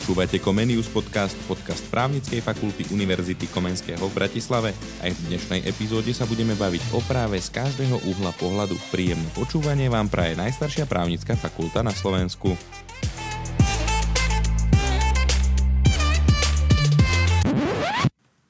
Počúvate Comenius podcast, podcast právnickej fakulty Univerzity Komenského v Bratislave. Aj v dnešnej epizóde sa budeme baviť o práve z každého uhla pohľadu. Príjemné počúvanie vám praje najstaršia právnická fakulta na Slovensku.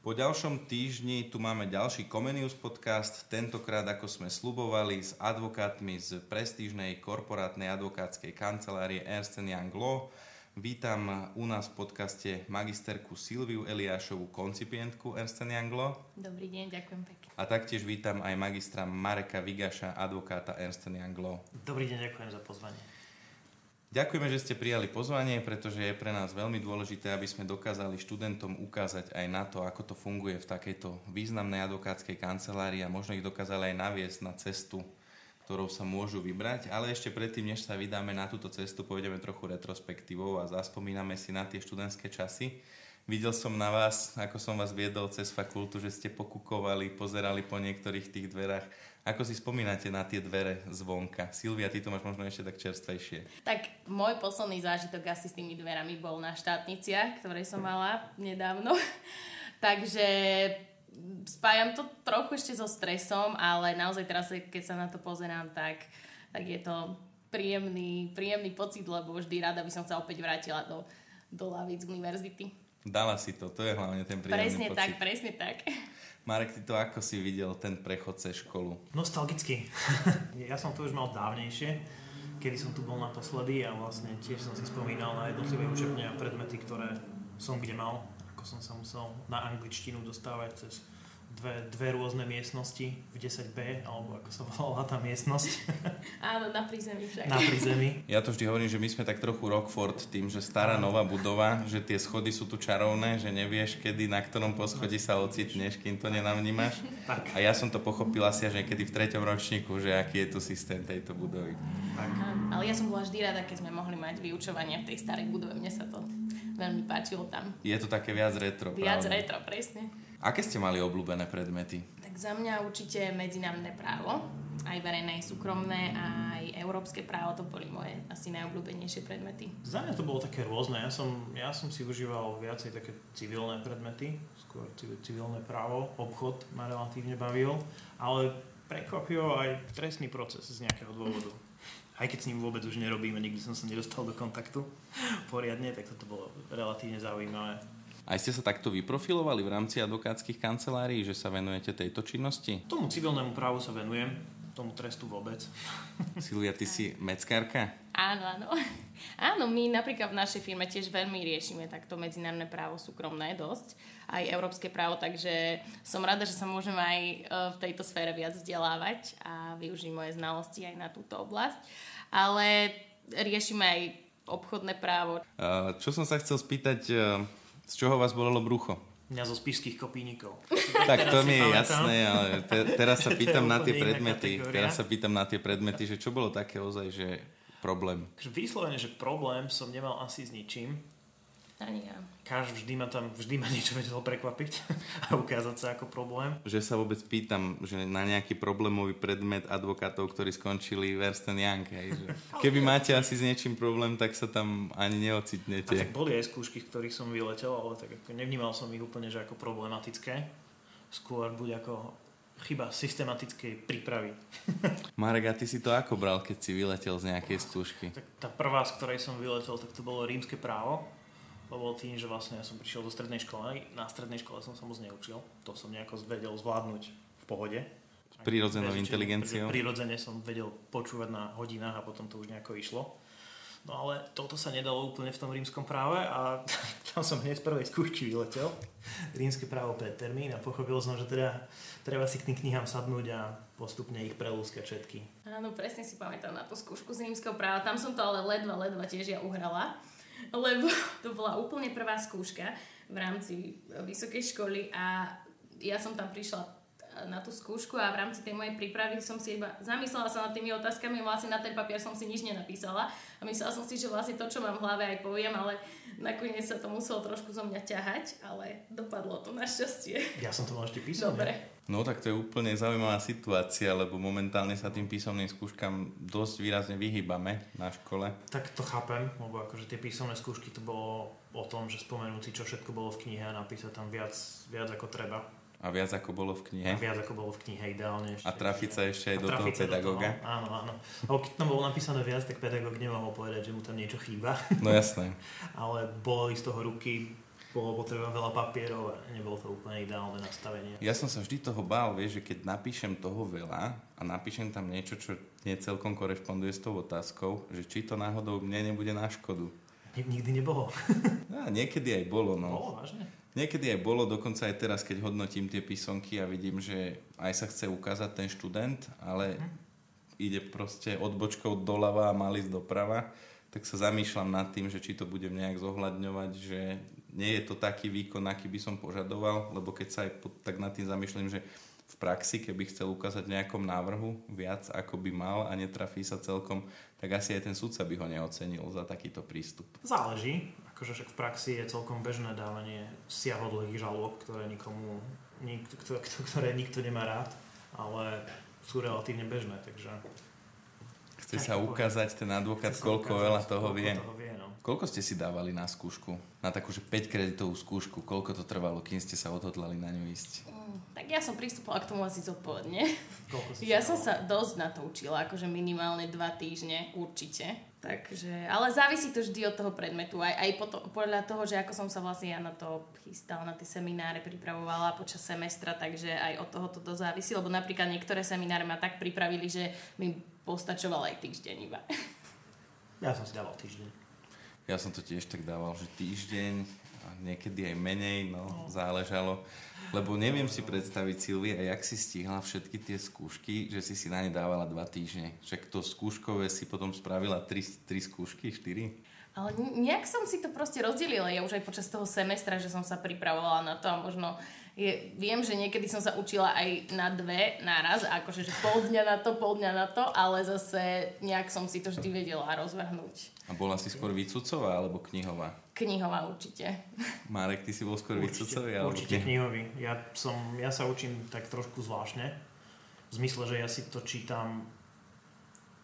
Po ďalšom týždni tu máme ďalší Comenius podcast, tentokrát ako sme slubovali s advokátmi z prestížnej korporátnej advokátskej kancelárie Ernst Young Law Vítam u nás v podcaste magisterku Silviu Eliášovú, koncipientku Ernst Younglo. Dobrý deň, ďakujem pekne. A taktiež vítam aj magistra Mareka Vigaša, advokáta Ernst Younglo. Dobrý deň, ďakujem za pozvanie. Ďakujeme, že ste prijali pozvanie, pretože je pre nás veľmi dôležité, aby sme dokázali študentom ukázať aj na to, ako to funguje v takejto významnej advokátskej kancelárii a možno ich dokázali aj naviesť na cestu ktorou sa môžu vybrať, ale ešte predtým, než sa vydáme na túto cestu, pôjdeme trochu retrospektívou a zaspomíname si na tie študentské časy. Videl som na vás, ako som vás viedol cez fakultu, že ste pokukovali, pozerali po niektorých tých dverách. Ako si spomínate na tie dvere zvonka? Silvia, ty to máš možno ešte tak čerstvejšie. Tak môj posledný zážitok asi s tými dverami bol na štátniciach, ktoré som mala nedávno. Takže spájam to trochu ešte so stresom, ale naozaj teraz, keď sa na to pozerám, tak, tak je to príjemný, príjemný pocit, lebo vždy rada by som sa opäť vrátila do, do lavíc univerzity. Dala si to, to je hlavne ten príjemný presne pocit. tak, presne tak. Marek, ty to ako si videl ten prechod cez školu? Nostalgicky. ja som to už mal dávnejšie, kedy som tu bol naposledy a vlastne tiež som si spomínal na jednotlivé učebne a predmety, ktoré som kde mal ako som sa musel na angličtinu dostávať cez dve, dve rôzne miestnosti v 10B, alebo ako sa volala tá miestnosť. Áno, na prízemí však. Na prízemí. Ja to vždy hovorím, že my sme tak trochu Rockford tým, že stará nová budova, že tie schody sú tu čarovné, že nevieš, kedy na ktorom poschodí sa ocitneš, kým to nenavnímaš. Tak. A ja som to pochopil asi až niekedy v treťom ročníku, že aký je tu systém tejto budovy. Tak. Ale ja som bola vždy rada, keď sme mohli mať vyučovanie v tej starej budove. Mne sa to veľmi páčilo tam. Je to také viac retro, Viac pravda? retro, presne. Aké ste mali obľúbené predmety? Tak za mňa určite medzinárodné právo, aj verejné, aj súkromné, aj európske právo, to boli moje asi najobľúbenejšie predmety. Za mňa to bolo také rôzne. Ja som, ja som si užíval viacej také civilné predmety, skôr civilné právo, obchod ma relatívne bavil, ale prekvapilo aj trestný proces z nejakého dôvodu aj keď s ním vôbec už nerobíme, nikdy som sa nedostal do kontaktu poriadne, tak toto bolo relatívne zaujímavé. Aj ste sa takto vyprofilovali v rámci advokátskych kancelárií, že sa venujete tejto činnosti? Tomu civilnému právu sa venujem, tomu trestu vôbec. Silvia, ty si meckárka? Áno, áno. Áno, my napríklad v našej firme tiež veľmi riešime takto medzinárodné právo súkromné dosť, aj európske právo, takže som rada, že sa môžem aj e, v tejto sfére viac vzdelávať a využiť moje znalosti aj na túto oblasť. Ale riešime aj obchodné právo. Čo som sa chcel spýtať, e, z čoho vás bolelo brucho? Mňa zo spíšských kopínikov. Tak to mi je jasné, ale te, teraz sa pýtam na tie predmety. Teraz sa pýtam na tie predmety, že čo bolo také ozaj, že problém? Vyslovene, že problém som nemal asi s ničím. Ani ja. Káž vždy ma tam, vždy ma niečo vedelo prekvapiť a ukázať sa ako problém. Že sa vôbec pýtam, že na nejaký problémový predmet advokátov, ktorí skončili Ernst Young, hej, že keby máte asi s niečím problém, tak sa tam ani neocitnete. A tak boli aj skúšky, v ktorých som vyletel, ale tak ako nevnímal som ich úplne, že ako problematické. Skôr buď ako chyba systematickej prípravy. Marek, a ty si to ako bral, keď si vyletel z nejakej skúšky? Tak tá prvá, z ktorej som vyletel, tak to bolo rímske právo lebo tým, že vlastne ja som prišiel do strednej školy, na strednej škole som sa moc neučil, to som nejako vedel zvládnuť v pohode. Prirodzenou inteligenciou? Prirodzene som vedel počúvať na hodinách a potom to už nejako išlo. No ale toto sa nedalo úplne v tom rímskom práve a tam som hneď z prvej skúšky vyletel. Rímske právo pred termín a pochopil som, že teda treba si k tým knihám sadnúť a postupne ich prelúskať všetky. Áno, presne si pamätám na tú skúšku z rímskeho práva. Tam som to ale ledva, ledva tiež ja uhrala lebo to bola úplne prvá skúška v rámci vysokej školy a ja som tam prišla na tú skúšku a v rámci tej mojej prípravy som si iba zamyslela sa nad tými otázkami, vlastne na ten papier som si nič nenapísala a myslela som si, že vlastne to, čo mám v hlave aj poviem, ale nakoniec sa to muselo trošku zo mňa ťahať, ale dopadlo to našťastie. Ja som to mal ešte písať. Dobre. No tak to je úplne zaujímavá situácia, lebo momentálne sa tým písomným skúškam dosť výrazne vyhýbame na škole. Tak to chápem, lebo akože tie písomné skúšky to bolo o tom, že spomenúť si, čo všetko bolo v knihe a napísať tam viac, viac ako treba. A viac ako bolo v knihe. A viac ako bolo v knihe ideálne. Ešte. A trafiť sa ešte aj do toho pedagóga. Do toho, áno, áno. Lebo keď tam bolo napísané viac, tak pedagóg nemohol povedať, že mu tam niečo chýba. No jasné. Ale boli z toho ruky, bolo potreba veľa papierov a nebolo to úplne ideálne nastavenie. Ja som sa vždy toho bál, vieš, že keď napíšem toho veľa a napíšem tam niečo, čo nie celkom korešponduje s tou otázkou, že či to náhodou mne nebude na škodu. Nikdy nebolo. No, niekedy aj bolo, no. Bolo, vážne? Niekedy aj bolo, dokonca aj teraz, keď hodnotím tie písomky a vidím, že aj sa chce ukázať ten študent, ale hm. ide proste odbočkou doľava a mal ísť doprava, tak sa zamýšľam nad tým, že či to budem nejak zohľadňovať, že nie je to taký výkon, aký by som požadoval, lebo keď sa aj tak nad tým zamýšľam, že v praxi, keby chcel ukázať nejakom návrhu viac, ako by mal a netrafí sa celkom, tak asi aj ten sudca by ho neocenil za takýto prístup. Záleží akože však v praxi je celkom bežné dávanie siahodlhých žalob, ktoré nikomu, nikto, ktoré nikto nemá rád, ale sú relatívne bežné, takže... Chce sa ukázať ten advokát, koľko veľa toho vie. Toho vie. Koľko ste si dávali na skúšku? Na takú, že 5 kreditovú skúšku. Koľko to trvalo, kým ste sa odhodlali na ňu ísť? Mm, tak ja som pristupovala k tomu asi zodpovedne. Ja som sa dosť na to učila, akože minimálne 2 týždne, určite. Takže, ale závisí to vždy od toho predmetu. Aj, aj potom, podľa toho, že ako som sa vlastne ja na to chystala, na tie semináre pripravovala počas semestra, takže aj od toho to závisí, lebo napríklad niektoré semináre ma tak pripravili, že mi postačoval aj týždeň iba. Ja som si dával týždeň. Ja som to tiež tak dával, že týždeň a niekedy aj menej, no, no. záležalo. Lebo neviem si predstaviť, Silvia, jak si stihla všetky tie skúšky, že si si na ne dávala dva týždne. Však to skúškové si potom spravila tri, tri skúšky, štyri? Ale nejak som si to proste rozdelila. Ja už aj počas toho semestra, že som sa pripravovala na to a možno je, viem, že niekedy som sa učila aj na dve naraz, akože že pol dňa na to, pol dňa na to, ale zase nejak som si to vždy vedela rozvrhnúť. A bola si skôr výcucová alebo knihová? Knihová určite. Marek, ty si bol skôr výcucový? Alebo určite knihový. Ja, som, ja sa učím tak trošku zvláštne. V zmysle, že ja si to čítam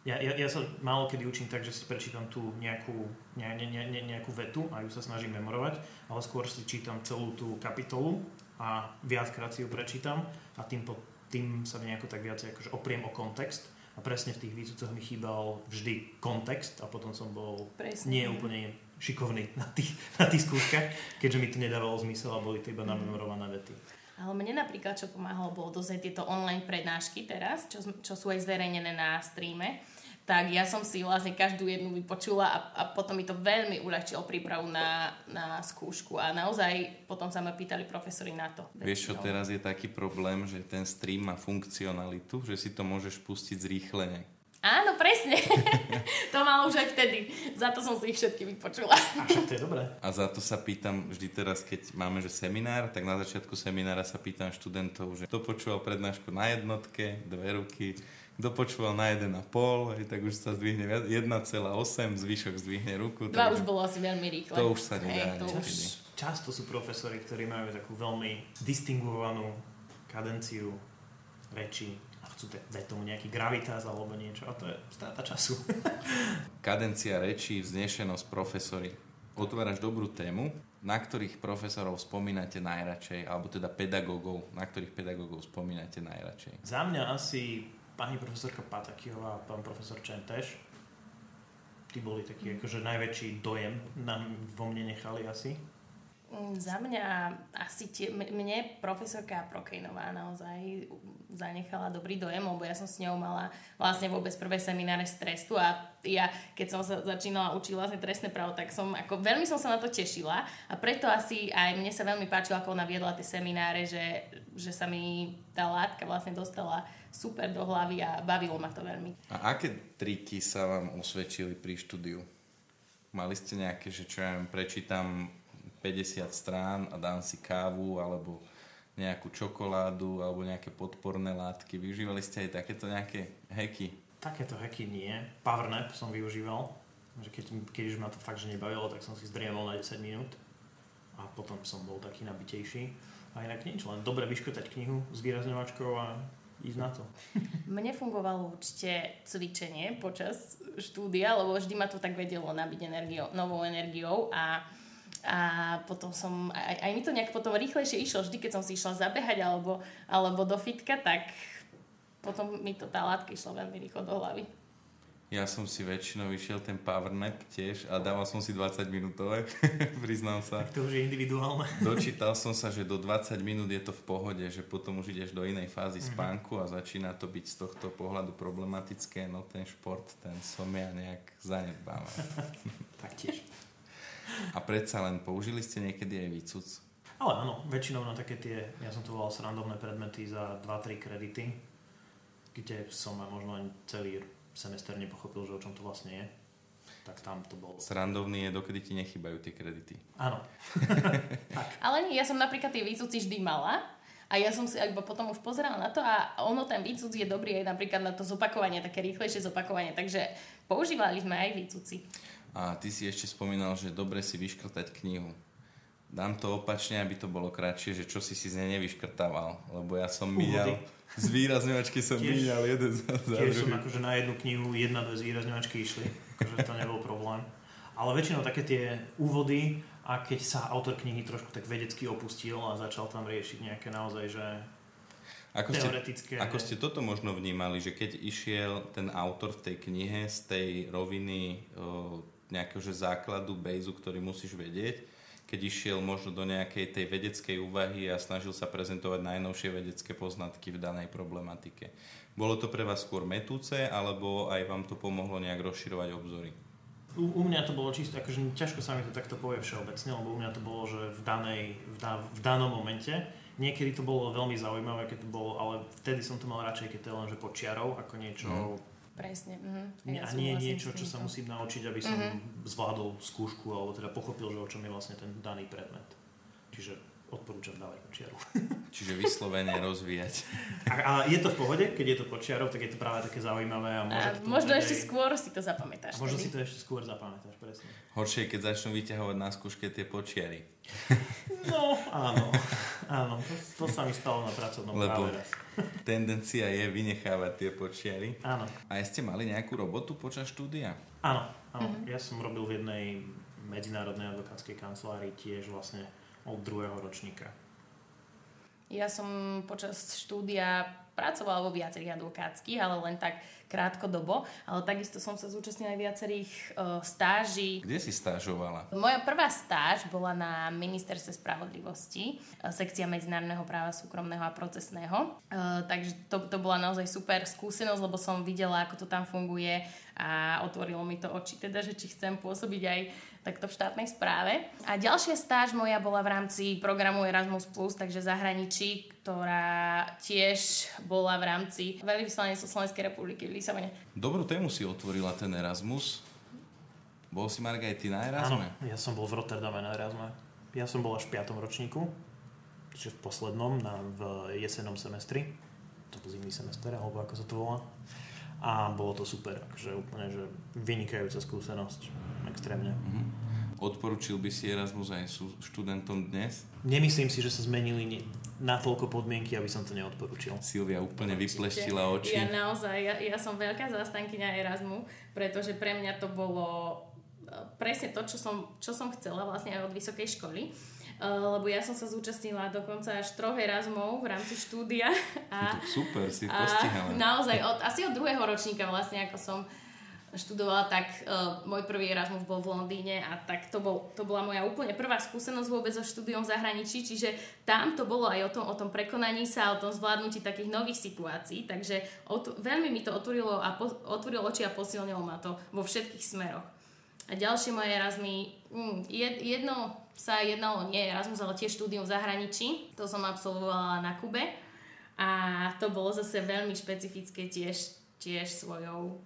ja, ja, ja sa málo kedy učím tak, že si prečítam tú nejakú, ne, ne, ne, nejakú vetu a ju sa snažím memorovať, ale skôr si čítam celú tú kapitolu a viackrát si ju prečítam a tým, po, tým sa nejako tak viac akože opriem o kontext a presne v tých výcucoch mi chýbal vždy kontext a potom som bol presne. nie úplne šikovný na tých, na tých skúškach, keďže mi to nedávalo zmysel a boli to iba namemorované vety. Ale mne napríklad, čo pomáhalo, bolo dosť tieto online prednášky teraz, čo, čo sú aj zverejnené na streame tak ja som si vlastne každú jednu vypočula a, a potom mi to veľmi uľahčilo prípravu na, na skúšku a naozaj potom sa ma pýtali profesori na to. Vieš čo, teraz je taký problém, že ten stream má funkcionalitu, že si to môžeš pustiť zrýchlene. Áno, presne. to malo už aj vtedy. Za to som si ich všetky vypočula. A však to je dobré. A za to sa pýtam vždy teraz, keď máme že seminár, tak na začiatku seminára sa pýtam študentov, že kto počúval prednášku na jednotke, dve ruky, kto počúval na 1,5, tak už sa zdvihne 1,8, zvyšok zdvihne ruku. Dva už bolo asi veľmi rýchle. To už sa nedá. Hey, to už... Často sú profesori, ktorí majú takú veľmi distinguovanú kadenciu reči a chcú dať tomu nejaký gravitas alebo niečo a to je strata času. Kadencia rečí, vznešenosť profesory. Otváraš dobrú tému, na ktorých profesorov spomínate najradšej, alebo teda pedagógov, na ktorých pedagógov spomínate najradšej? Za mňa asi pani profesorka Patakiová a pán profesor Čenteš. Tí boli takí akože najväčší dojem nám vo mne nechali asi. Mm, za mňa asi tie, mne profesorka Prokejnová naozaj zanechala dobrý dojem, lebo ja som s ňou mala vlastne vôbec prvé semináre z trestu a ja, keď som sa začínala učiť vlastne trestné právo, tak som ako veľmi som sa na to tešila a preto asi aj mne sa veľmi páčilo, ako ona viedla tie semináre, že, že sa mi tá látka vlastne dostala super do hlavy a bavilo ma to veľmi. A aké triky sa vám osvedčili pri štúdiu? Mali ste nejaké, že čo ja prečítam 50 strán a dám si kávu, alebo nejakú čokoládu alebo nejaké podporné látky. Využívali ste aj takéto nejaké heky? Takéto heky nie. Powernap som využíval. Že keď, keď už ma to fakt že nebavilo, tak som si zdriemol na 10 minút. A potom som bol taký nabitejší. A inak nič, len dobre vyškrtať knihu s výrazňovačkou a ísť na to. Mne fungovalo určite cvičenie počas štúdia, lebo vždy ma to tak vedelo nabiť energiou, novou energiou a a potom som, aj, aj mi to nejak potom rýchlejšie išlo, vždy keď som si išla zabehať alebo, alebo do fitka, tak potom mi to tá látka išla veľmi rýchlo do hlavy. Ja som si väčšinou išiel ten power nap tiež a dával som si 20 minútové, priznám sa. Tak to už je individuálne. Dočítal som sa, že do 20 minút je to v pohode, že potom už ideš do inej fázy mm-hmm. spánku a začína to byť z tohto pohľadu problematické, no ten šport, ten som ja nejak zanedbávam. Taktiež. A predsa len použili ste niekedy aj výcuc? Ale áno, väčšinou na také tie, ja som to volal srandovné predmety za 2-3 kredity, kde som aj možno ani celý semester nepochopil, že o čom to vlastne je. Tak tam to bolo. Srandovný je, dokedy ti nechybajú tie kredity. Áno. Ale nie, ja som napríklad tie výcuci vždy mala, a ja som si iba potom už pozerala na to a ono ten výcud je dobrý aj napríklad na to zopakovanie, také rýchlejšie zopakovanie. Takže používali sme aj výcuci. A ty si ešte spomínal, že dobre si vyškrtať knihu. Dám to opačne, aby to bolo kratšie, že čo si si z nej nevyškrtával. Lebo ja som míňal, z výrazňovačky som míňal jeden za, za Tiež som akože na jednu knihu jedna, dve z výrazňovačky išli. Akože to nebol problém. Ale väčšinou také tie úvody a keď sa autor knihy trošku tak vedecky opustil a začal tam riešiť nejaké naozaj, že ako ste, ako ste toto možno vnímali, že keď išiel ten autor v tej knihe z tej roviny nejakého že základu, bejzu, ktorý musíš vedieť, keď išiel možno do nejakej tej vedeckej úvahy a snažil sa prezentovať najnovšie vedecké poznatky v danej problematike. Bolo to pre vás skôr metúce, alebo aj vám to pomohlo nejak rozširovať obzory? U, u mňa to bolo čisto, akože ťažko sa mi to takto povie všeobecne, lebo u mňa to bolo, že v, danej, v, da, v danom momente. Niekedy to bolo veľmi zaujímavé, keď to bolo, ale vtedy som to mal radšej, keď to je len že počiarov, ako niečo mm Presne. Uh-huh. Ja a nie je niečo, čo sa musím naučiť, aby som uh-huh. zvládol skúšku alebo teda pochopil, že o čom je vlastne ten daný predmet. Čiže odporúčam dávať počiaru. Čiže vyslovene rozvíjať. A, a je to v pohode, keď je to počiarov, tak je to práve také zaujímavé. A, môže a to možno ešte aj... skôr si to zapamätáš. A možno si to ešte skôr zapamätáš, presne. Horšie je, keď začnú vyťahovať na skúške tie počiary. No, áno. Áno, to, to sa mi stalo na pracovnom Lebo práve raz. tendencia je vynechávať tie počiary. Áno. A ste mali nejakú robotu počas štúdia? Áno, áno. Mm-hmm. Ja som robil v jednej medzinárodnej advokátskej kancelárii tiež vlastne od druhého ročníka. Ja som počas štúdia pracovala vo viacerých advokátskych, ale len tak krátkodobo, ale takisto som sa zúčastnila aj viacerých uh, stáží. Kde si stážovala? Moja prvá stáž bola na Ministerstve spravodlivosti, uh, sekcia medzinárodného práva súkromného a procesného. Uh, takže to, to bola naozaj super skúsenosť, lebo som videla, ako to tam funguje a otvorilo mi to oči, teda, že či chcem pôsobiť aj takto v štátnej správe. A ďalšia stáž moja bola v rámci programu Erasmus+, takže zahraničí, ktorá tiež bola v rámci veľvyslanectva Slovenskej republiky v Lisabone. Dobrú tému si otvorila ten Erasmus. Bol si Marga aj ty na Erasme? Áno, ja som bol v Rotterdame na Erasme. Ja som bol až v 5. ročníku, čiže v poslednom, na, v jesennom semestri. To bol zimný semester, alebo ako sa to volá. A bolo to super, akože úplne, že vynikajúca skúsenosť extrémne. Mm-hmm. Odporučil by si Erasmus aj študentom dnes? Nemyslím si, že sa zmenili natoľko podmienky, aby som to neodporúčil. Silvia úplne Určite. vypleštila oči. Ja naozaj, ja, ja som veľká zastankyňa Erasmu, pretože pre mňa to bolo e, presne to, čo som, čo som chcela vlastne aj od vysokej školy. Uh, lebo ja som sa zúčastnila dokonca až troch Erasmov v rámci štúdia. A, Super, si postihala. Naozaj, od, asi od druhého ročníka vlastne, ako som študovala, tak uh, môj prvý Erasmus bol v Londýne a tak to, bol, to bola moja úplne prvá skúsenosť vôbec so štúdiom v zahraničí, čiže tam to bolo aj o tom, o tom prekonaní sa, o tom zvládnutí takých nových situácií, takže ot- veľmi mi to otvorilo, a po- otvorilo oči a posilnilo ma to vo všetkých smeroch. A ďalšie moje Erasmy, mm, jedno sa jednalo nie Erasmus, ale tiež štúdium v zahraničí, to som absolvovala na Kube. A to bolo zase veľmi špecifické tiež, tiež svojou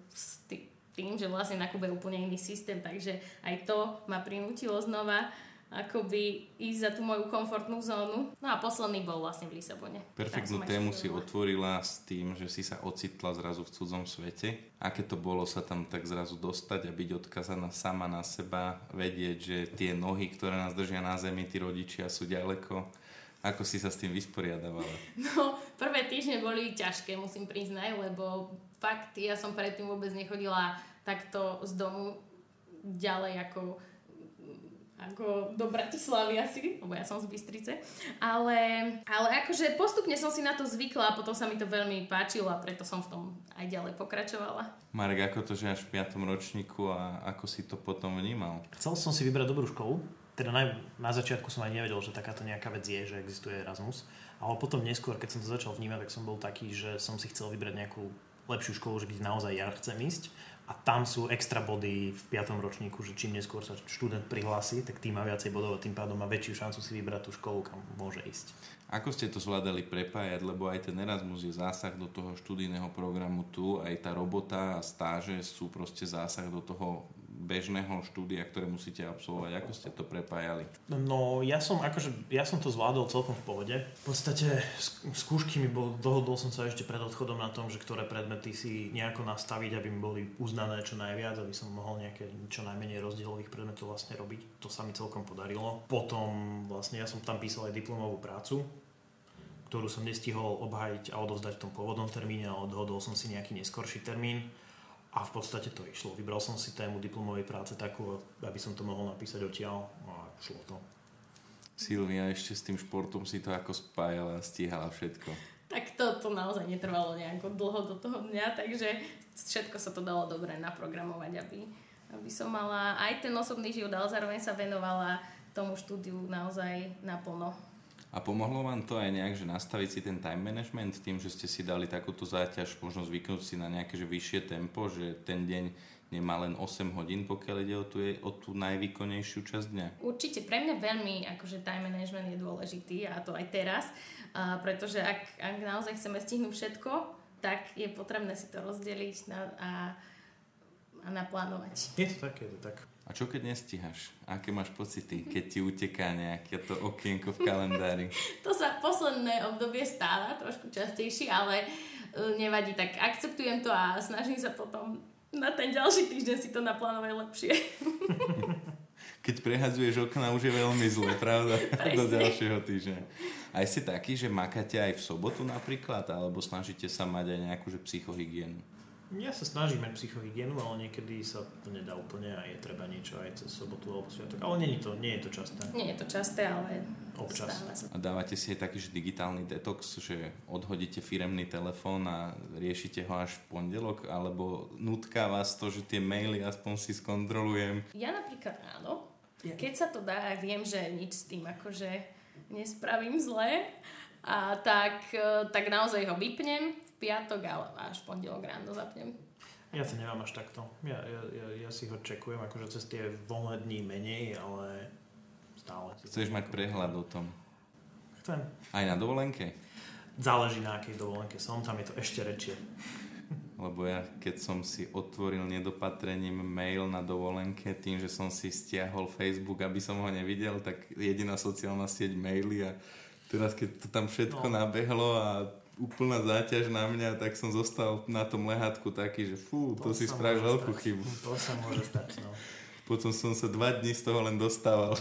tým, že vlastne na Kube je úplne iný systém, takže aj to ma prinútilo znova akoby ísť za tú moju komfortnú zónu. No a posledný bol vlastne v Lisabone. Perfektnú tému si otvorila s tým, že si sa ocitla zrazu v cudzom svete. Aké to bolo sa tam tak zrazu dostať a byť odkazaná sama na seba, vedieť, že tie nohy, ktoré nás držia na zemi, tí rodičia sú ďaleko. Ako si sa s tým vysporiadavala? No, prvé týždne boli ťažké, musím priznať, lebo fakt ja som predtým vôbec nechodila takto z domu ďalej ako ako do Bratislavy asi, lebo ja som z Bystrice. Ale, ale akože postupne som si na to zvykla a potom sa mi to veľmi páčilo a preto som v tom aj ďalej pokračovala. Marek, ako to, že až v 5. ročníku a ako si to potom vnímal? Chcel som si vybrať dobrú školu, teda na, na začiatku som aj nevedel, že takáto nejaká vec je, že existuje Erasmus, ale potom neskôr, keď som to začal vnímať, tak som bol taký, že som si chcel vybrať nejakú lepšiu školu, že kde naozaj ja chcem ísť a tam sú extra body v 5. ročníku, že čím neskôr sa študent prihlási, tak tým má viacej bodov a tým pádom má väčšiu šancu si vybrať tú školu, kam môže ísť. Ako ste to zvládali prepájať, lebo aj ten Erasmus je zásah do toho študijného programu tu, aj tá robota a stáže sú proste zásah do toho bežného štúdia, ktoré musíte absolvovať? Ako ste to prepájali? No, ja som, akože, ja som to zvládol celkom v pohode. V podstate skúšky mi bol, dohodol som sa ešte pred odchodom na tom, že ktoré predmety si nejako nastaviť, aby mi boli uznané čo najviac, aby som mohol nejaké čo najmenej rozdielových predmetov vlastne robiť. To sa mi celkom podarilo. Potom vlastne ja som tam písal aj diplomovú prácu, ktorú som nestihol obhájiť a odovzdať v tom pôvodnom termíne, ale odhodol som si nejaký neskorší termín a v podstate to išlo. Vybral som si tému diplomovej práce takú, aby som to mohol napísať odtiaľ a šlo to. Silvia ešte s tým športom si to ako spájala a stíhala všetko. Tak to, to naozaj netrvalo nejako dlho do toho dňa, takže všetko sa to dalo dobre naprogramovať, aby, aby som mala aj ten osobný život, ale zároveň sa venovala tomu štúdiu naozaj naplno. A pomohlo vám to aj nejak, že nastaviť si ten time management tým, že ste si dali takúto záťaž, možno zvyknúť si na nejaké že vyššie tempo, že ten deň nemá len 8 hodín, pokiaľ ide o tú, o tú najvýkonnejšiu časť dňa? Určite, pre mňa veľmi akože time management je dôležitý a to aj teraz, a pretože ak, ak naozaj chceme stihnúť všetko, tak je potrebné si to rozdeliť na, a, a naplánovať. Je to tak, je to tak. A čo keď nestíhaš? Aké máš pocity, keď ti uteká nejaké to okienko v kalendári? to sa posledné obdobie stáva trošku častejšie, ale e, nevadí, tak akceptujem to a snažím sa potom na ten ďalší týždeň si to naplánovať lepšie. keď prehadzuješ okna, už je veľmi zle, pravda? Do ďalšieho týždňa. Aj ste takí, že makáte aj v sobotu napríklad, alebo snažíte sa mať aj nejakú že psychohygienu? Ja sa snažím mať psychohygienu, ale niekedy sa to nedá úplne a je treba niečo aj cez sobotu alebo sviatok. Ale nie je to, nie je to časté. Nie je to časté, ale občas. A dávate si aj taký že digitálny detox, že odhodíte firemný telefón a riešite ho až v pondelok, alebo nutká vás to, že tie maily aspoň si skontrolujem? Ja napríklad áno. Keď sa to dá, viem, že nič s tým akože nespravím zle, a tak, e, tak naozaj ho vypnem piatok ale až pondelok ráno zapnem. Ja to nemám až takto. Ja, ja, ja, ja si ho čekujem akože cez tie voľné dní menej, ale stále. Chceš mať prehľad o tom? Chcem. Aj na dovolenke? Záleží na akej dovolenke som, tam je to ešte rečie. Lebo ja, keď som si otvoril nedopatrením mail na dovolenke, tým, že som si stiahol Facebook, aby som ho nevidel, tak jediná sociálna sieť maily a teraz keď to tam všetko no. nabehlo a úplná záťaž na mňa, tak som zostal na tom lehátku taký, že fú, to, to si spravil veľkú stať. chybu. To sa môže stať, no. Potom som sa dva dní z toho len dostával.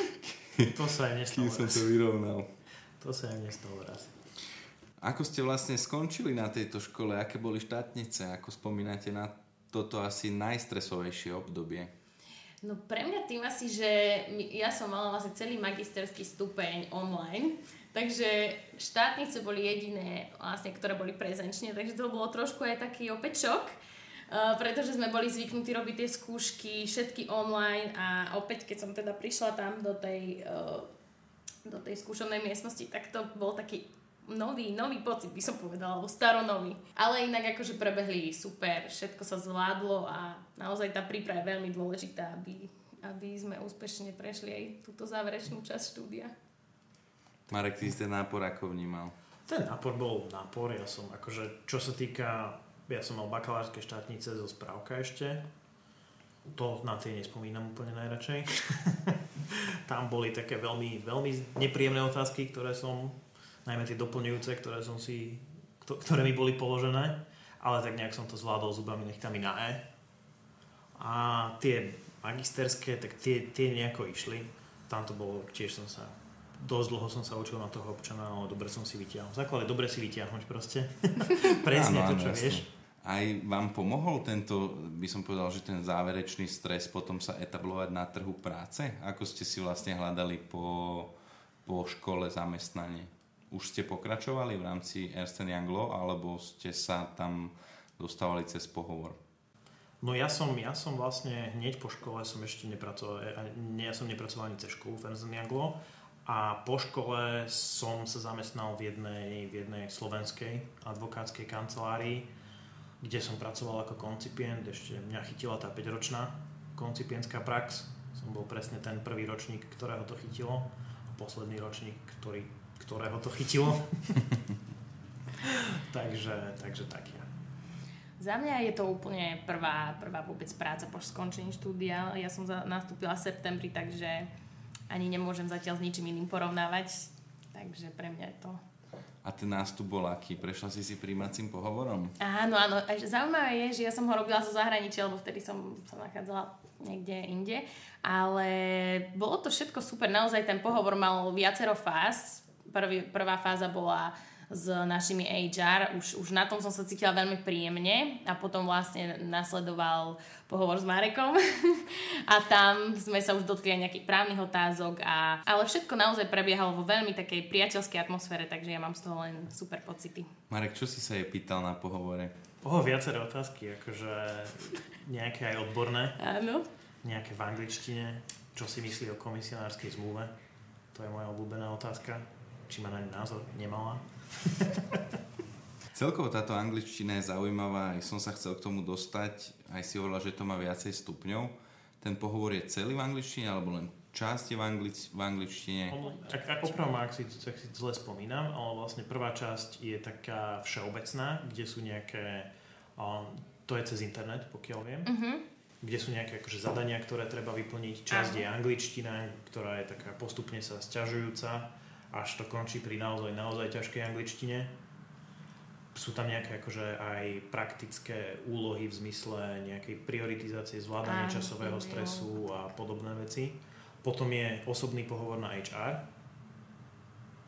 to sa aj nestalo Kým som to vyrovnal. To sa aj nestalo raz. Ako ste vlastne skončili na tejto škole? Aké boli štátnice? Ako spomínate na toto asi najstresovejšie obdobie? No pre mňa tým asi, že ja som mala vlastne celý magisterský stupeň online, Takže štátnice boli jediné, vlastne, ktoré boli prezenčne, takže to bolo trošku aj taký opäť uh, pretože sme boli zvyknutí robiť tie skúšky všetky online a opäť, keď som teda prišla tam do tej, uh, do tej skúšovnej miestnosti, tak to bol taký nový, nový pocit, by som povedala, alebo staronový. Ale inak akože prebehli super, všetko sa zvládlo a naozaj tá príprava je veľmi dôležitá, aby, aby sme úspešne prešli aj túto záverečnú časť štúdia. Marek, ty si ten nápor ako vnímal? Ten nápor bol nápor, ja som akože, čo sa týka, ja som mal bakalárske štátnice zo správka ešte, to na tej nespomínam úplne najradšej. tam boli také veľmi, veľmi nepríjemné otázky, ktoré som, najmä tie doplňujúce, ktoré som si, ktoré mi boli položené, ale tak nejak som to zvládol zubami nechtami na E. A tie magisterské, tak tie, tie nejako išli. Tam to bolo, tiež som sa dosť dlho som sa učil na toho občana, ale dobre som si vytiahol. Základ je dobre si vytiahnuť proste. Presne to, čo vieš. Aj vám pomohol tento, by som povedal, že ten záverečný stres potom sa etablovať na trhu práce? Ako ste si vlastne hľadali po, po škole zamestnanie? Už ste pokračovali v rámci Ernst Young alebo ste sa tam dostávali cez pohovor? No ja som, ja som vlastne hneď po škole som ešte nepracoval, ja som nepracoval ani cez školu v Ernst Young a po škole som sa zamestnal v jednej, v jednej slovenskej advokátskej kancelárii, kde som pracoval ako koncipient. Ešte mňa chytila tá 5-ročná koncipientská prax. Som bol presne ten prvý ročník, ktorého to chytilo. A posledný ročník, ktorý, ktorého to chytilo. takže, takže tak ja. Za mňa je to úplne prvá, prvá vôbec práca po skončení štúdia. Ja som za, nastúpila v septembri, takže ani nemôžem zatiaľ s ničím iným porovnávať. Takže pre mňa je to... A ten nástup bol aký? Prešla si si príjmacím pohovorom? Áno, áno. Zaujímavé je, že ja som ho robila zo zahraničia, lebo vtedy som sa nachádzala niekde inde. Ale bolo to všetko super. Naozaj ten pohovor mal viacero fáz. Prvý, prvá fáza bola s našimi HR. Už, už na tom som sa cítila veľmi príjemne a potom vlastne nasledoval pohovor s Marekom a tam sme sa už dotkli aj nejakých právnych otázok a, ale všetko naozaj prebiehalo vo veľmi takej priateľskej atmosfére, takže ja mám z toho len super pocity. Marek, čo si sa jej pýtal na pohovore? Oho, viaceré otázky, akože nejaké aj odborné. Áno. Nejaké v angličtine. Čo si myslí o komisionárskej zmluve? To je moja obľúbená otázka. Či má na ňu názor? Nemala. Celkovo táto angličtina je zaujímavá, aj som sa chcel k tomu dostať, aj si hovorila, že to má viacej stupňov. Ten pohovor je celý v angličtine, alebo len časť je v, anglič- v angličtine? Ak, ak opravom, ak si, ak si zle spomínam, ale vlastne prvá časť je taká všeobecná, kde sú nejaké, um, to je cez internet, pokiaľ viem, uh-huh. kde sú nejaké akože zadania, ktoré treba vyplniť. Časť uh-huh. je angličtina, ktorá je taká postupne sa sťažujúca až to končí pri naozaj, naozaj ťažkej angličtine. Sú tam nejaké akože aj praktické úlohy v zmysle nejakej prioritizácie, zvládania časového stresu a podobné veci. Potom je osobný pohovor na HR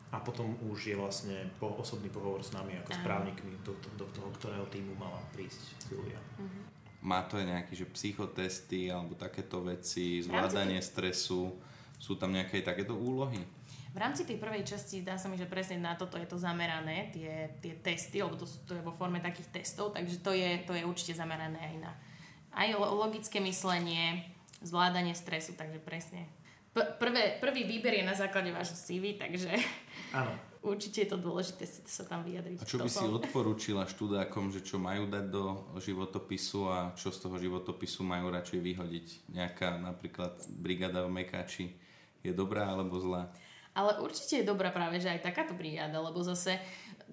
a potom už je vlastne po, osobný pohovor s nami ako správnikmi do, do, do toho, ktorého týmu mala prísť Julia. Mm-hmm. Má to aj nejaké že psychotesty alebo takéto veci, zvládanie stresu, sú tam nejaké takéto úlohy? V rámci tej prvej časti dá sa mi, že presne na toto je to zamerané, tie, tie testy, lebo to, to je vo forme takých testov, takže to je, to je určite zamerané aj na aj logické myslenie, zvládanie stresu, takže presne. P- prvé, prvý výber je na základe vášho CV, takže Áno. určite je to dôležité si sa tam vyjadriť. A čo by si odporúčila študákom, že čo majú dať do životopisu a čo z toho životopisu majú radšej vyhodiť? Nejaká napríklad brigada v Mekáči je dobrá alebo zlá? Ale určite je dobrá práve, že aj takáto brigáda, lebo zase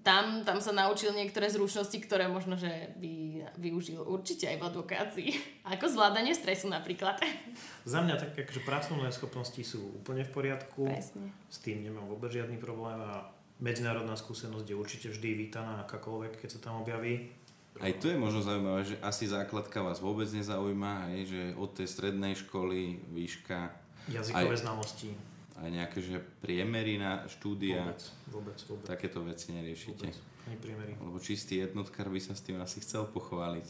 tam, tam sa naučil niektoré zručnosti, ktoré možno, že by využil určite aj v advokácii. Ako zvládanie stresu napríklad. Za mňa tak akože pracovné schopnosti sú úplne v poriadku. Presne. S tým nemám vôbec žiadny problém a medzinárodná skúsenosť je určite vždy vítaná akákoľvek, keď sa tam objaví. Aj to je možno zaujímavé, že asi základka vás vôbec nezaujíma, hej, že od tej strednej školy, výška... Jazykové aj... znalosti aj nejaké že priemery na štúdia. Vôbec, vôbec, vôbec. Takéto veci neriešite. Vôbec, ani priemery. Lebo čistý jednotkár by sa s tým asi chcel pochváliť.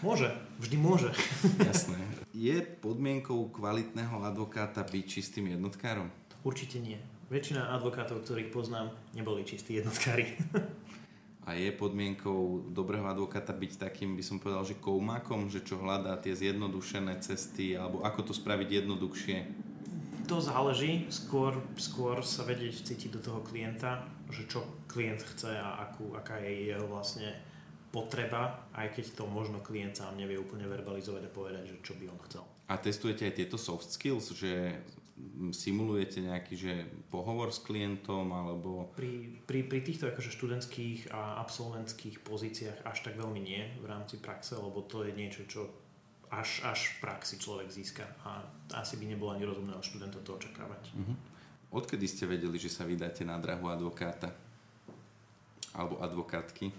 Môže, vždy môže. Jasné. Je podmienkou kvalitného advokáta byť čistým jednotkárom? Určite nie. Väčšina advokátov, ktorých poznám, neboli čistí jednotkári. A je podmienkou dobrého advokáta byť takým, by som povedal, že koumákom, že čo hľadá tie zjednodušené cesty, alebo ako to spraviť jednoduchšie? To záleží, skôr, skôr sa vedieť cítiť do toho klienta, že čo klient chce a akú, aká je jeho vlastne potreba, aj keď to možno klient sám nevie úplne verbalizovať a povedať, že čo by on chcel. A testujete aj tieto soft skills, že simulujete nejaký že pohovor s klientom alebo... Pri, pri, pri týchto akože študentských a absolventských pozíciách až tak veľmi nie v rámci praxe, lebo to je niečo, čo až, až v praxi človek získa. A asi by nebolo ani rozumné od študenta to očakávať. Uh-huh. Odkedy ste vedeli, že sa vydáte na drahu advokáta? Alebo advokátky?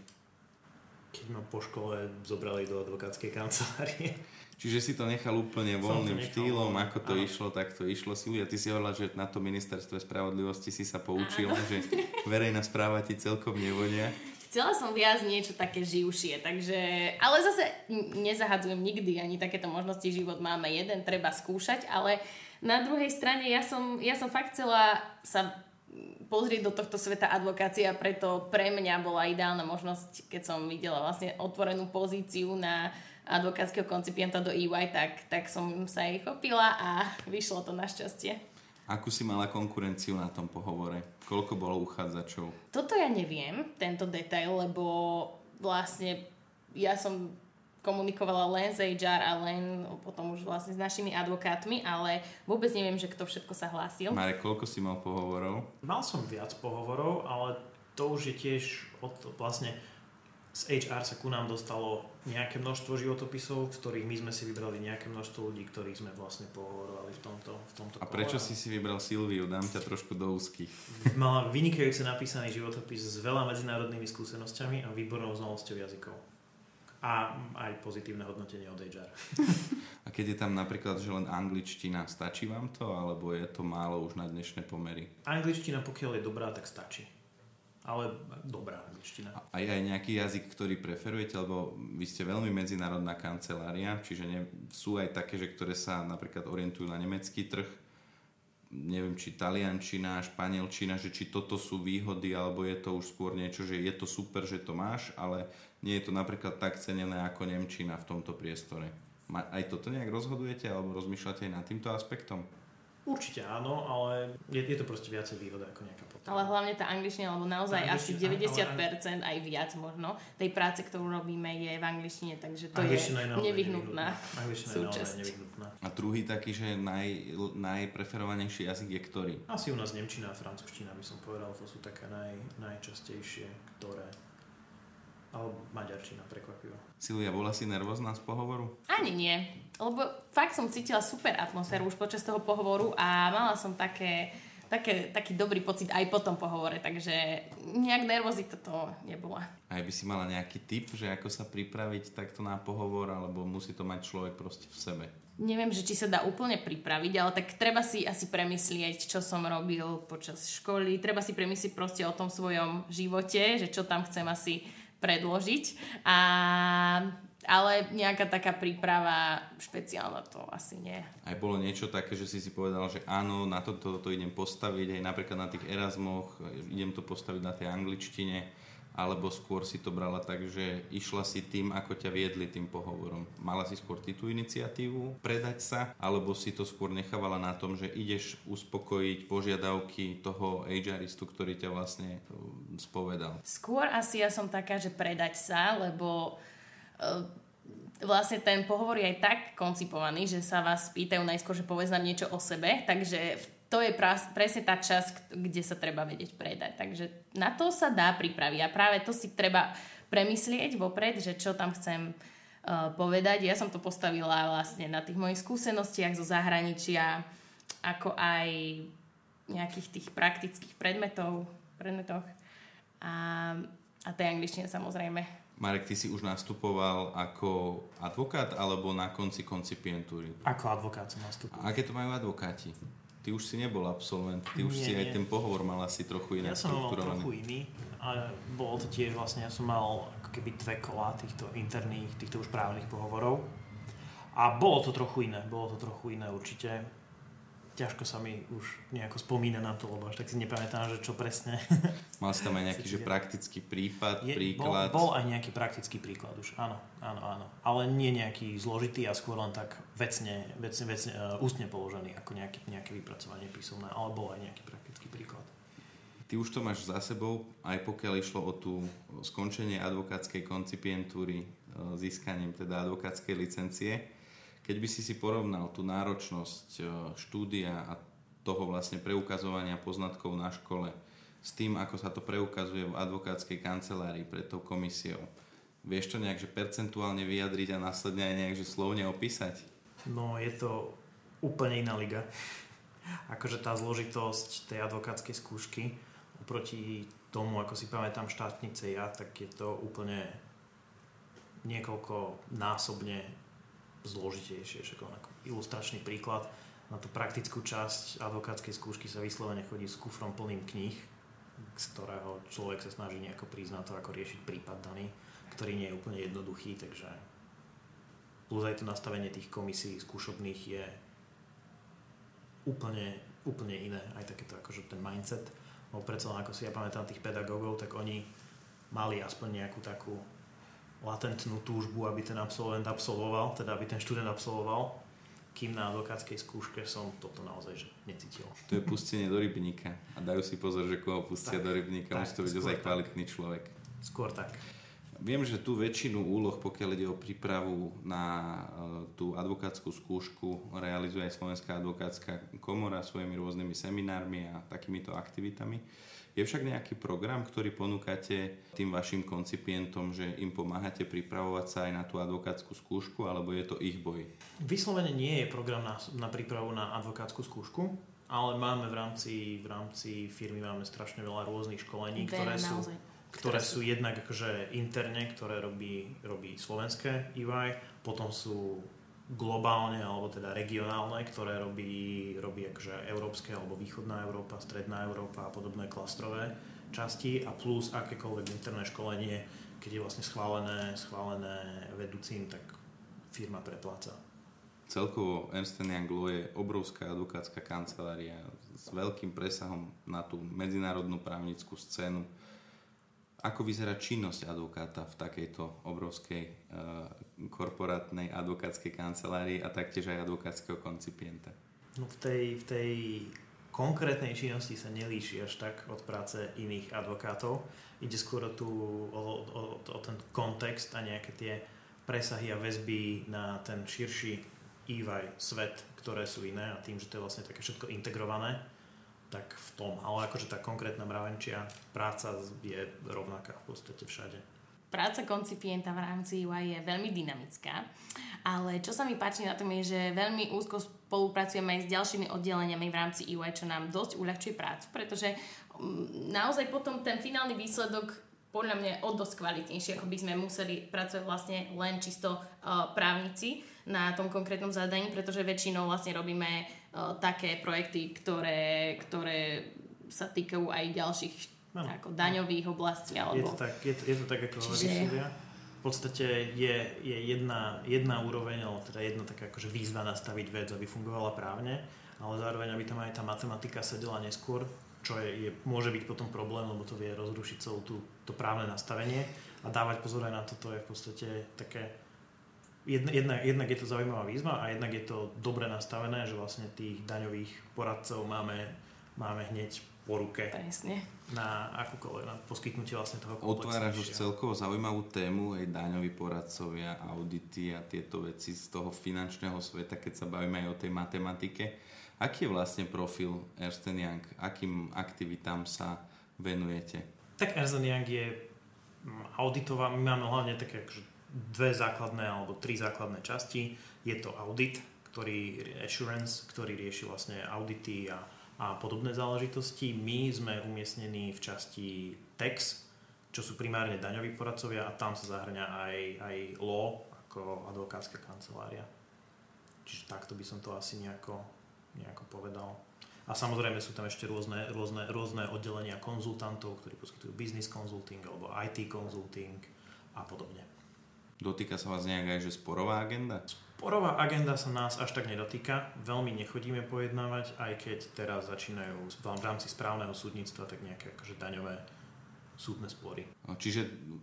Keď ma po škole zobrali do advokátskej kancelárie. Čiže si to nechal úplne voľným nechal, štýlom, ako to áno. išlo, tak to išlo. Silvia, ty si hovorila, že na to ministerstve spravodlivosti si sa poučila, áno. že verejná správa ti celkom nevonia. Chcela som viac niečo také živšie, takže... Ale zase nezahadzujem nikdy, ani takéto možnosti život máme jeden, treba skúšať, ale na druhej strane ja som, ja som fakt chcela sa pozrieť do tohto sveta advokácia, preto pre mňa bola ideálna možnosť, keď som videla vlastne otvorenú pozíciu na advokátskeho koncipienta do EY, tak, tak som sa jej chopila a vyšlo to našťastie. Akú si mala konkurenciu na tom pohovore? Koľko bolo uchádzačov? Toto ja neviem, tento detail, lebo vlastne ja som komunikovala len s HR a len potom už vlastne s našimi advokátmi, ale vôbec neviem, že kto všetko sa hlásil. Marek, koľko si mal pohovorov? Mal som viac pohovorov, ale to už je tiež od, vlastne z HR sa ku nám dostalo nejaké množstvo životopisov, z ktorých my sme si vybrali nejaké množstvo ľudí, ktorých sme vlastne pohovorovali v tomto, v tomto A prečo si si vybral Silviu? Dám ťa trošku do úzkých. Mala vynikajúce napísaný životopis s veľa medzinárodnými skúsenosťami a výbornou znalosťou jazykov. A aj pozitívne hodnotenie od HR. A keď je tam napríklad, že len angličtina, stačí vám to? Alebo je to málo už na dnešné pomery? Angličtina, pokiaľ je dobrá, tak stačí ale dobrá angličtina. A je aj nejaký jazyk, ktorý preferujete, lebo vy ste veľmi medzinárodná kancelária, čiže ne, sú aj také, že ktoré sa napríklad orientujú na nemecký trh, neviem, či taliančina, španielčina, že či toto sú výhody, alebo je to už skôr niečo, že je to super, že to máš, ale nie je to napríklad tak cenené ako nemčina v tomto priestore. Aj toto nejak rozhodujete, alebo rozmýšľate aj nad týmto aspektom? Určite áno, ale je, je to proste viacej výhoda ako nejaká potreba. Ale hlavne tá angličtina, lebo naozaj asi 90% ale... aj viac možno tej práce, ktorú robíme je v angličtine, takže to je, je nevyhnutná súčasť. Nevyhnutná. A druhý taký, že naj, najpreferovanejší jazyk je ktorý? Asi u nás Nemčina a Francúzština by som povedal, to sú také naj, najčastejšie, ktoré alebo maďarčina prekvapivo. Silvia, bola si nervózna z pohovoru? Ani nie, lebo fakt som cítila super atmosféru už počas toho pohovoru a mala som také, také, taký dobrý pocit aj po tom pohovore, takže nejak nervozita to nebola. Aj by si mala nejaký tip, že ako sa pripraviť takto na pohovor, alebo musí to mať človek proste v sebe? Neviem, že či sa dá úplne pripraviť, ale tak treba si asi premyslieť, čo som robil počas školy. Treba si premyslieť proste o tom svojom živote, že čo tam chcem asi predložiť. A, ale nejaká taká príprava špeciálna to asi nie. Aj bolo niečo také, že si si povedal, že áno, na toto to, to idem postaviť, aj napríklad na tých Erasmoch, idem to postaviť na tej angličtine alebo skôr si to brala tak, že išla si tým, ako ťa viedli tým pohovorom? Mala si skôr ty tú iniciatívu predať sa, alebo si to skôr nechávala na tom, že ideš uspokojiť požiadavky toho HRistu, ktorý ťa vlastne e, spovedal? Skôr asi ja som taká, že predať sa, lebo uh, vlastne ten pohovor je aj tak koncipovaný, že sa vás pýtajú najskôr, že povedz nám niečo o sebe, takže v to je presne tá časť, kde sa treba vedieť predať. Takže na to sa dá pripraviť a práve to si treba premyslieť vopred, že čo tam chcem uh, povedať. Ja som to postavila vlastne na tých mojich skúsenostiach zo zahraničia, ako aj nejakých tých praktických predmetov, predmetoch a, a tej angličtine samozrejme. Marek, ty si už nastupoval ako advokát alebo na konci koncipientúry? Ako advokát som nastupoval. A aké to majú advokáti? Ty už si nebol absolvent, ty už nie, si nie. aj ten pohovor mal asi trochu inak Ja som mal trochu iný a bolo to tiež vlastne, ja som mal ako keby dve kola týchto interných, týchto už právnych pohovorov. A bolo to trochu iné, bolo to trochu iné určite ťažko sa mi už nejako spomína na to, lebo až tak si nepamätám, že čo presne. Mal si tam aj nejaký že praktický prípad, je, príklad? Bol, bol aj nejaký praktický príklad už, áno, áno, áno. Ale nie nejaký zložitý a skôr len tak vecne, vecne, vecne uh, ústne položený, ako nejaké, nejaké vypracovanie písomné, ale bol aj nejaký praktický príklad. Ty už to máš za sebou, aj pokiaľ išlo o tú skončenie advokátskej koncipientúry, e, získaním teda advokátskej licencie. Keď by si si porovnal tú náročnosť e, štúdia a toho vlastne preukazovania poznatkov na škole s tým, ako sa to preukazuje v advokátskej kancelárii pred tou komisiou, Vieš to nejak, že percentuálne vyjadriť a následne aj nejak, že slovne opísať? No, je to úplne iná liga. akože tá zložitosť tej advokátskej skúšky oproti tomu, ako si pamätám štátnice ja, tak je to úplne niekoľko násobne zložitejšie. Však ako ilustračný príklad na tú praktickú časť advokátskej skúšky sa vyslovene chodí s kufrom plným kníh, z ktorého človek sa snaží nejako na to, ako riešiť prípad daný ktorý nie je úplne jednoduchý, takže plus aj to nastavenie tých komisí skúšobných je úplne, úplne iné, aj takéto akože ten mindset, lebo predsa ako si ja pamätám tých pedagógov, tak oni mali aspoň nejakú takú latentnú túžbu, aby ten absolvent absolvoval, teda aby ten študent absolvoval, kým na advokátskej skúške som toto naozaj že necítil. To je pustenie do rybníka a dajú si pozor, že koho pustia tak, do rybníka, musí to byť ozaj kvalitný človek. Skôr tak. Viem, že tú väčšinu úloh, pokiaľ ide o prípravu na e, tú advokátsku skúšku, realizuje aj Slovenská advokátska komora svojimi rôznymi seminármi a takýmito aktivitami. Je však nejaký program, ktorý ponúkate tým vašim koncipientom, že im pomáhate pripravovať sa aj na tú advokátsku skúšku, alebo je to ich boj? Vyslovene nie je program na, na prípravu na advokátsku skúšku, ale máme v rámci, v rámci firmy máme strašne veľa rôznych školení, ktoré sú... Naozaj ktoré sú jednak akože interne, ktoré robí, robí slovenské EY, potom sú globálne alebo teda regionálne, ktoré robí, robí akože európske alebo východná Európa, stredná Európa a podobné klastrové časti a plus akékoľvek interné školenie, keď je vlastne schválené, schválené vedúcim, tak firma prepláca. Celkovo Ernst Young Law je obrovská advokátska kancelária s veľkým presahom na tú medzinárodnú právnickú scénu ako vyzerá činnosť advokáta v takejto obrovskej uh, korporátnej advokátskej kancelárii a taktiež aj advokátskeho koncipienta? No v tej, v tej konkrétnej činnosti sa nelíši až tak od práce iných advokátov. Ide skôr o, tú, o, o, o ten kontext a nejaké tie presahy a väzby na ten širší EY svet, ktoré sú iné a tým, že to je vlastne také všetko integrované, tak v tom. Ale akože tá konkrétna mravenčia práca je rovnaká v podstate všade. Práca koncipienta v rámci UI je veľmi dynamická, ale čo sa mi páči na tom je, že veľmi úzko spolupracujeme aj s ďalšími oddeleniami v rámci UI, čo nám dosť uľahčuje prácu, pretože mm, naozaj potom ten finálny výsledok podľa mňa o dosť kvalitnejšie, ako by sme museli pracovať vlastne len čisto uh, právnici na tom konkrétnom zadaní, pretože väčšinou vlastne robíme také projekty, ktoré, ktoré sa týkajú aj ďalších no, ako daňových oblastí. Alebo... Je, to tak, je, to, je to tak, ako Čiže... Súdia. V podstate je, je jedna, jedna úroveň, alebo teda jedna taká akože výzva nastaviť vec, aby fungovala právne, ale zároveň, aby tam aj tá matematika sedela neskôr, čo je, je, môže byť potom problém, lebo to vie rozrušiť celú tú, to právne nastavenie a dávať pozor aj na toto je v podstate také jedna, jedna, jednak je to zaujímavá výzva a jednak je to dobre nastavené, že vlastne tých daňových poradcov máme, máme hneď po ruke. Presne. Na akúkoľvek, na poskytnutie vlastne toho Otváraš už celkovo zaujímavú tému, aj daňoví poradcovia, audity a tieto veci z toho finančného sveta, keď sa bavíme aj o tej matematike Aký je vlastne profil Ernst Young? Akým aktivitám sa venujete? Tak Ernst Young je mm, auditová, my máme hlavne také akože dve základné alebo tri základné časti. Je to audit, ktorý, assurance, ktorý rieši vlastne audity a, a podobné záležitosti. My sme umiestnení v časti tax, čo sú primárne daňoví poradcovia a tam sa zahrňa aj, aj law ako advokátska kancelária. Čiže takto by som to asi nejako nejako povedal. A samozrejme sú tam ešte rôzne, rôzne, rôzne oddelenia konzultantov, ktorí poskytujú business consulting alebo IT consulting a podobne. Dotýka sa vás nejak aj, že sporová agenda? Sporová agenda sa nás až tak nedotýka. Veľmi nechodíme pojednávať, aj keď teraz začínajú v rámci správneho súdnictva tak nejaké akože daňové súdne spory. Čiže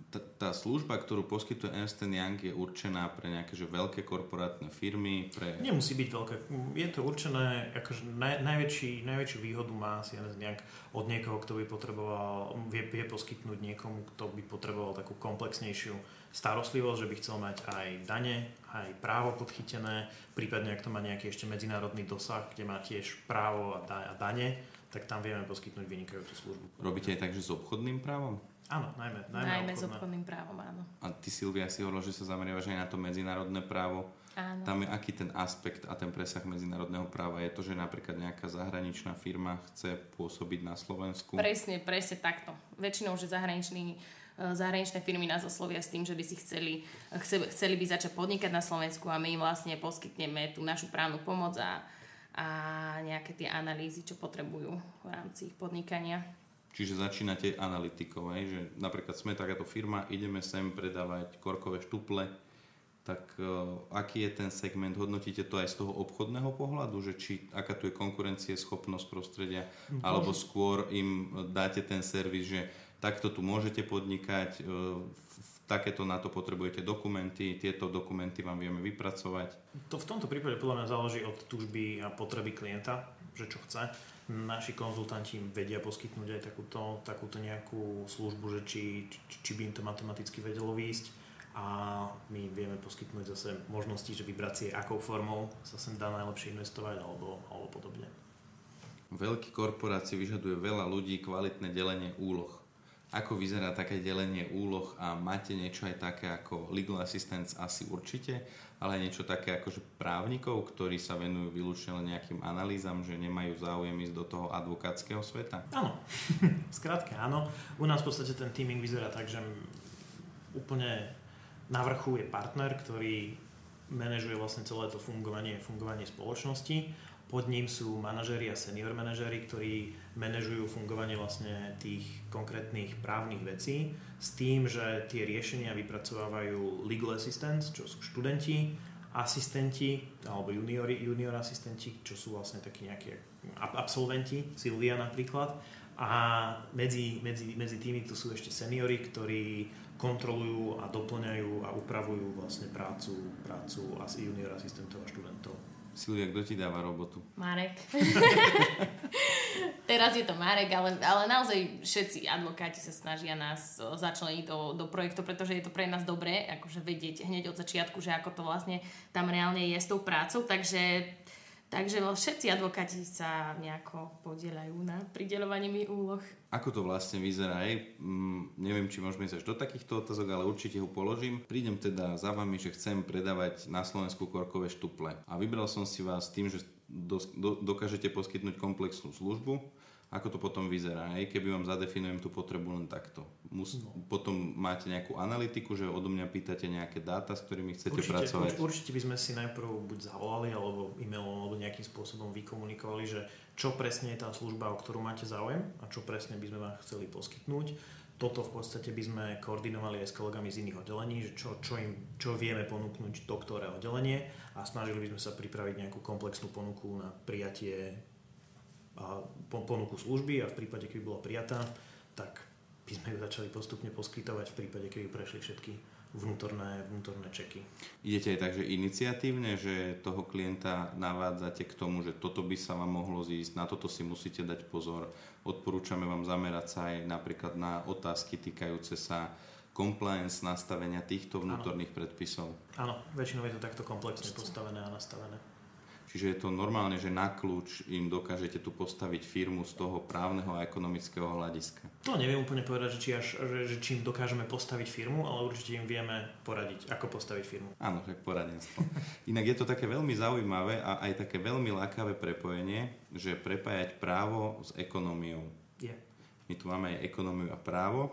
t- tá služba, ktorú poskytuje Ernst Young je určená pre nejaké že veľké korporátne firmy? Pre... Nemusí byť veľké. Je to určené, akože naj, najväčší, najväčšiu výhodu má si Ernst Young od niekoho, kto by potreboval, vie, vie poskytnúť niekomu, kto by potreboval takú komplexnejšiu starostlivosť, že by chcel mať aj dane, aj právo podchytené, prípadne ak to má nejaký ešte medzinárodný dosah, kde má tiež právo a, da, a dane, tak tam vieme poskytnúť vynikajúcu službu. Robíte aj tak, že s obchodným právom? Áno, najmä, najmä, najmä s obchodným právom, áno. A ty Silvia si hovorila, že sa zameriavaš aj na to medzinárodné právo. Áno. Tam je aký ten aspekt a ten presah medzinárodného práva? Je to, že napríklad nejaká zahraničná firma chce pôsobiť na Slovensku? Presne, presne takto. Väčšinou, že zahraničný, e, zahraničné firmy nás oslovia s tým, že by si chceli, chce, chceli by začať podnikať na Slovensku a my im vlastne poskytneme tú našu právnu pomoc a, a nejaké tie analýzy, čo potrebujú v rámci ich podnikania. Čiže začínate analytikou, hej? že napríklad sme takáto firma, ideme sem predávať korkové štuple, tak uh, aký je ten segment? Hodnotíte to aj z toho obchodného pohľadu, že či aká tu je konkurencie, schopnosť prostredia, Bože. alebo skôr im dáte ten servis, že takto tu môžete podnikať, uh, takéto na to potrebujete dokumenty, tieto dokumenty vám vieme vypracovať. To v tomto prípade podľa mňa záleží od túžby a potreby klienta, že čo chce. Naši konzultanti vedia poskytnúť aj takúto, takúto nejakú službu, že či, či, či by im to matematicky vedelo výjsť a my vieme poskytnúť zase možnosti, že vybrať si, akou formou sa sem dá najlepšie investovať alebo, alebo podobne. Veľký korporácie vyžaduje veľa ľudí kvalitné delenie úloh. Ako vyzerá také delenie úloh a máte niečo aj také ako legal assistance asi určite, ale aj niečo také ako že právnikov, ktorí sa venujú výlučne len nejakým analýzam, že nemajú záujem ísť do toho advokátskeho sveta? Áno, skrátka áno. U nás v podstate ten teaming vyzerá tak, že úplne na vrchu je partner, ktorý manažuje vlastne celé to fungovanie, fungovanie spoločnosti. Pod ním sú manažéri a senior manažéri, ktorí manažujú fungovanie vlastne tých konkrétnych právnych vecí s tým, že tie riešenia vypracovávajú legal assistants, čo sú študenti, asistenti alebo juniori, junior asistenti, čo sú vlastne takí nejakí absolventi, Silvia napríklad. A medzi, medzi, medzi tými tu sú ešte seniory, ktorí kontrolujú a doplňajú a upravujú vlastne prácu, prácu junior asistentov a študentov. Silvia, kto ti dáva robotu? Marek. Teraz je to Marek, ale, ale naozaj všetci advokáti sa snažia nás začleniť do, do projektu, pretože je to pre nás dobré, akože vedieť hneď od začiatku, že ako to vlastne tam reálne je s tou prácou, takže Takže všetci advokáti sa nejako podielajú na prideľovaní mi úloh. Ako to vlastne vyzerá? Aj? Mm, neviem, či môžeme ísť až do takýchto otázok, ale určite ho položím. Prídem teda za vami, že chcem predávať na Slovensku korkové štuple. A vybral som si vás tým, že do, do, dokážete poskytnúť komplexnú službu, ako to potom vyzerá, aj keby vám zadefinujem tú potrebu len takto. Mus, no. Potom máte nejakú analytiku, že odo mňa pýtate nejaké dáta, s ktorými chcete určite, pracovať? Určite by sme si najprv buď zavolali, alebo e-mailom, alebo nejakým spôsobom vykomunikovali, že čo presne je tá služba, o ktorú máte záujem a čo presne by sme vám chceli poskytnúť. Toto v podstate by sme koordinovali aj s kolegami z iných oddelení, že čo, čo, im, čo vieme ponúknuť to, ktoré oddelenie a snažili by sme sa pripraviť nejakú komplexnú ponuku na prijatie a ponuku služby a v prípade, keby bola prijatá, tak by sme ju začali postupne poskytovať v prípade, keby prešli všetky vnútorné, vnútorné čeky. Idete aj tak, že iniciatívne, že toho klienta navádzate k tomu, že toto by sa vám mohlo zísť, na toto si musíte dať pozor. Odporúčame vám zamerať sa aj napríklad na otázky týkajúce sa compliance nastavenia týchto vnútorných ano. predpisov. Áno, väčšinou je to takto komplexne postavené a nastavené. Čiže je to normálne, že na kľúč im dokážete tu postaviť firmu z toho právneho a ekonomického hľadiska. To neviem úplne povedať, že, či až, že, že čím dokážeme postaviť firmu, ale určite im vieme poradiť, ako postaviť firmu. Áno, tak poradenstvo. Inak je to také veľmi zaujímavé a aj také veľmi lákavé prepojenie, že prepájať právo s ekonómiou. Je. My tu máme aj ekonómiu a právo.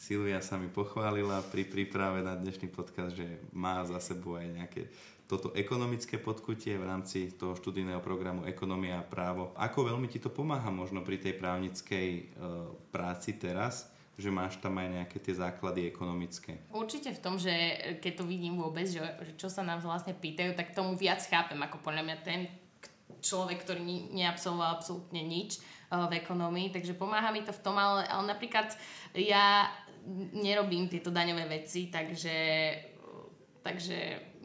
Silvia sa mi pochválila pri príprave na dnešný podcast, že má za sebou aj nejaké toto ekonomické podkutie v rámci toho študijného programu Ekonomia a právo. Ako veľmi ti to pomáha možno pri tej právnickej e, práci teraz, že máš tam aj nejaké tie základy ekonomické? Určite v tom, že keď to vidím vôbec, že, že čo sa nám vlastne pýtajú, tak tomu viac chápem, ako podľa mňa ten človek, ktorý neabsolvoval absolútne nič uh, v ekonomii, takže pomáha mi to v tom, ale, ale napríklad ja nerobím tieto daňové veci, takže, takže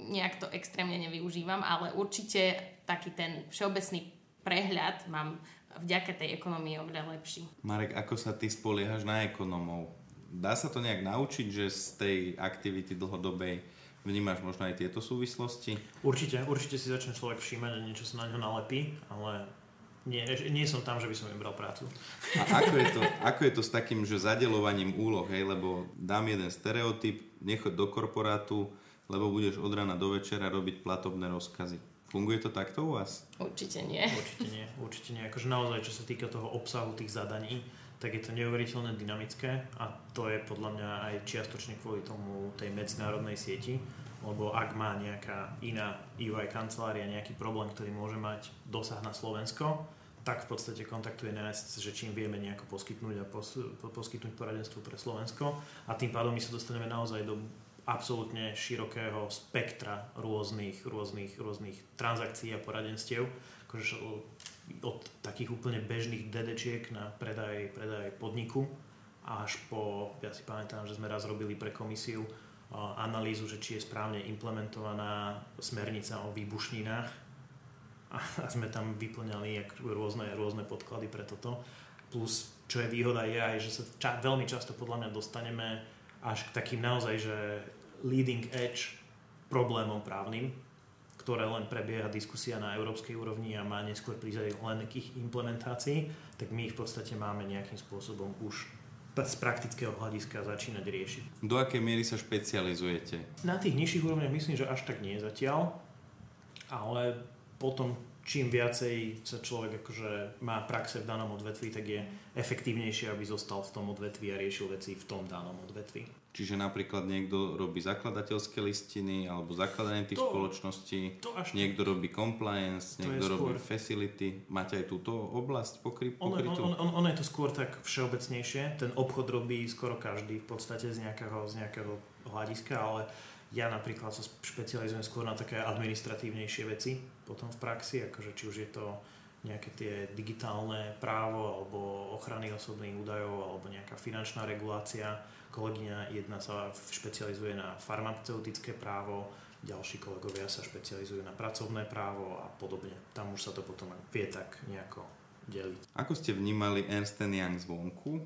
nejak to extrémne nevyužívam, ale určite taký ten všeobecný prehľad mám vďaka tej ekonomii oveľa lepší. Marek, ako sa ty spoliehaš na ekonomov? Dá sa to nejak naučiť, že z tej aktivity dlhodobej vnímaš možno aj tieto súvislosti? Určite, určite si začne človek všímať a niečo sa na ňo nalepí, ale nie, nie som tam, že by som im bral prácu. A ako je, to, ako je to s takým, že zadelovaním úloh, hej? lebo dám jeden stereotyp, nechoď do korporátu, lebo budeš od rána do večera robiť platobné rozkazy. Funguje to takto u vás? Určite nie. Určite nie, určite nie. Akože naozaj, čo sa týka toho obsahu tých zadaní, tak je to neuveriteľne dynamické a to je podľa mňa aj čiastočne kvôli tomu tej medzinárodnej sieti, lebo ak má nejaká iná UI kancelária nejaký problém, ktorý môže mať dosah na Slovensko, tak v podstate kontaktuje nás, že čím vieme nejako poskytnúť a pos, poskytnúť poradenstvo pre Slovensko a tým pádom my sa dostaneme naozaj do absolútne širokého spektra rôznych, rôznych, rôznych transakcií a poradenstiev. Akože od takých úplne bežných dedečiek na predaj, predaj podniku až po, ja si pamätám, že sme raz robili pre komisiu analýzu, že či je správne implementovaná smernica o výbušninách a sme tam vyplňali rôzne, rôzne podklady pre toto. Plus, čo je výhoda, je aj, že sa ča, veľmi často podľa mňa dostaneme až k takým naozaj, že leading edge problémom právnym, ktoré len prebieha diskusia na európskej úrovni a má neskôr prísť len k ich implementácii, tak my ich v podstate máme nejakým spôsobom už z praktického hľadiska začínať riešiť. Do akej miery sa špecializujete? Na tých nižších úrovniach myslím, že až tak nie zatiaľ, ale potom čím viacej sa človek akože má praxe v danom odvetví, tak je efektívnejšie, aby zostal v tom odvetví a riešil veci v tom danom odvetví. Čiže napríklad niekto robí zakladateľské listiny alebo zakladanie tých to, spoločností, to až niekto robí compliance, niekto robí facility. Máte aj túto oblasť pokry, pokrytú? Ono, on, on, on je to skôr tak všeobecnejšie. Ten obchod robí skoro každý v podstate z nejakého, z nejakého hľadiska, ale ja napríklad sa špecializujem skôr na také administratívnejšie veci potom v praxi, akože či už je to nejaké tie digitálne právo alebo ochrany osobných údajov alebo nejaká finančná regulácia Kolegyňa jedna sa špecializuje na farmaceutické právo, ďalší kolegovia sa špecializujú na pracovné právo a podobne. Tam už sa to potom vie tak nejako deliť. Ako ste vnímali Ernst Young zvonku?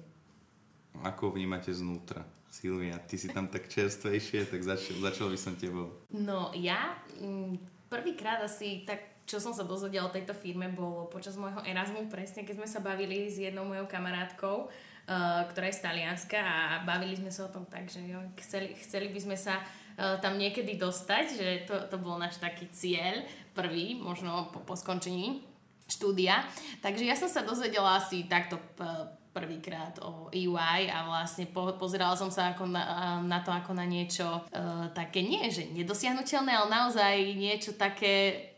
Ako vnímate znútra? Silvia, ty si tam tak čerstvejšie, tak začal, začal by som tebou. No ja mm, prvýkrát asi tak čo som sa dozvedela o tejto firme bolo počas môjho Erasmu presne, keď sme sa bavili s jednou mojou kamarátkou uh, ktorá je z Talianska a bavili sme sa o tom tak, že jo, chceli, chceli by sme sa uh, tam niekedy dostať, že to, to bol náš taký cieľ, prvý, možno po, po skončení štúdia. Takže ja som sa dozvedela asi takto p- prvýkrát o EY a vlastne po, pozerala som sa ako na, na to ako na niečo uh, také, nie že nedosiahnutelné, ale naozaj niečo také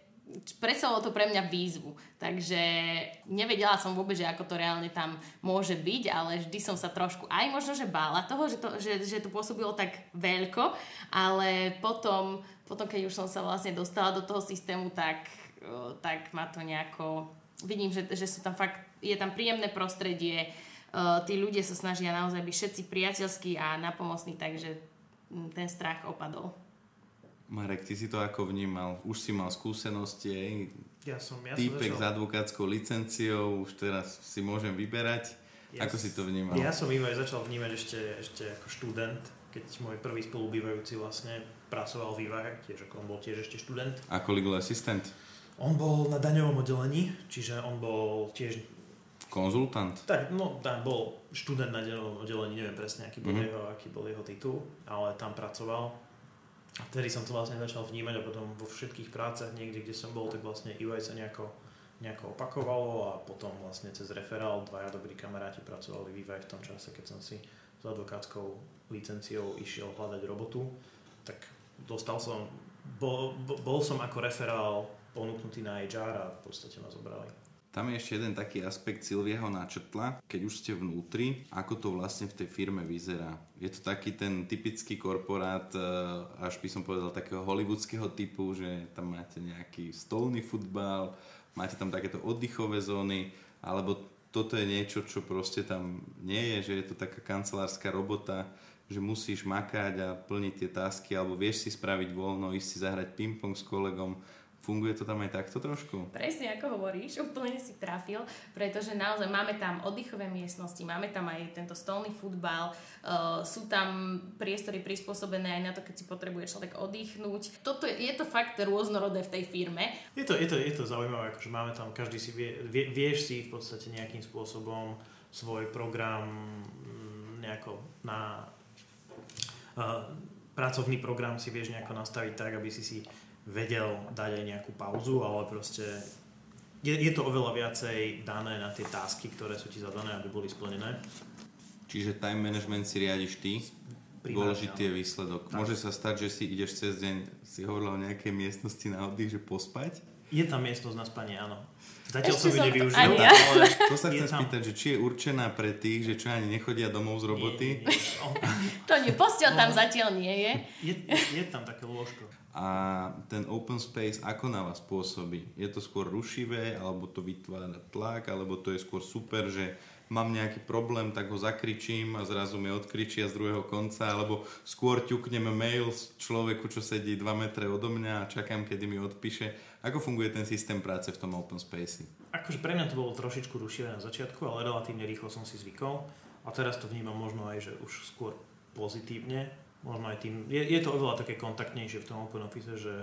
predstavovalo to pre mňa výzvu. Takže nevedela som vôbec, že ako to reálne tam môže byť, ale vždy som sa trošku aj možno, že bála toho, že to, že, že to pôsobilo tak veľko, ale potom, potom, keď už som sa vlastne dostala do toho systému, tak, tak ma to nejako... Vidím, že, že sú tam fakt, je tam príjemné prostredie, tí ľudia sa snažia naozaj byť všetci priateľskí a napomocní, takže ten strach opadol. Marek, ty si to ako vnímal? Už si mal skúsenosti, aj ja som, ja týpek som s advokátskou licenciou, už teraz si môžem vyberať. Ja ako si to vnímal? Ja som aj začal vnímať ešte, ešte ako študent, keď môj prvý spolubývajúci vlastne pracoval v Ivahe, tiež ako on bol tiež ešte študent. Ako legal assistant? On bol na daňovom oddelení, čiže on bol tiež Konzultant? Tak, no, tam bol študent na daňovom oddelení, neviem presne, aký bol, mm-hmm. jeho, aký bol jeho titul, ale tam pracoval vtedy som to vlastne začal vnímať a potom vo všetkých prácach niekde, kde som bol, tak vlastne UI sa nejako, nejako opakovalo a potom vlastne cez referál dvaja dobrí kamaráti pracovali v v tom čase, keď som si s advokátskou licenciou išiel hľadať robotu, tak dostal som, bol, bol som ako referál ponúknutý na HR a v podstate ma zobrali. Tam je ešte jeden taký aspekt, Silvia ho načrtla, keď už ste vnútri, ako to vlastne v tej firme vyzerá. Je to taký ten typický korporát, eh, až by som povedal takého hollywoodského typu, že tam máte nejaký stolný futbal, máte tam takéto oddychové zóny, alebo toto je niečo, čo proste tam nie je, že je to taká kancelárska robota, že musíš makať a plniť tie tasky, alebo vieš si spraviť voľno, ísť si zahrať ping-pong s kolegom, Funguje to tam aj takto trošku? Presne ako hovoríš, úplne si trafil, pretože naozaj máme tam oddychové miestnosti, máme tam aj tento stolný futbal, uh, sú tam priestory prispôsobené aj na to, keď si potrebuje človek oddychnúť. Toto je, je to fakt rôznorodé v tej firme. Je to, je to, je to zaujímavé, akože máme tam, každý si vie, vie, vieš si v podstate nejakým spôsobom svoj program mm, nejako na uh, pracovný program si vieš nejako nastaviť tak, aby si si vedel dať aj nejakú pauzu, ale proste je, je to oveľa viacej dané na tie tásky, ktoré sú ti zadané, aby boli splnené. Čiže time management si riadiš ty, dôležitý je výsledok. Tak. Môže sa stať, že si ideš cez deň, si hovoril o nejakej miestnosti na oddych, že pospať? Je tam miestnosť na spanie, áno. Zatiaľ som ju nevyužil. Ja. Ale to sa chcem spýtať, že či je určená pre tých, že čo ani nechodia domov z roboty? Nie, nie. Oh. to nie, postel tam no. zatiaľ nie je. je. Je tam také lôžko. A ten open space ako na vás pôsobí? Je to skôr rušivé, alebo to vytvára tlak, alebo to je skôr super, že mám nejaký problém, tak ho zakričím a zrazu mi odkričia z druhého konca, alebo skôr ťukneme mail človeku, čo sedí 2 metre odo mňa a čakám, kedy mi odpíše. Ako funguje ten systém práce v tom open space? Akože pre mňa to bolo trošičku rušivé na začiatku, ale relatívne rýchlo som si zvykol. A teraz to vnímam možno aj, že už skôr pozitívne. Možno aj tým, je, je to oveľa také kontaktnejšie v tom open office, že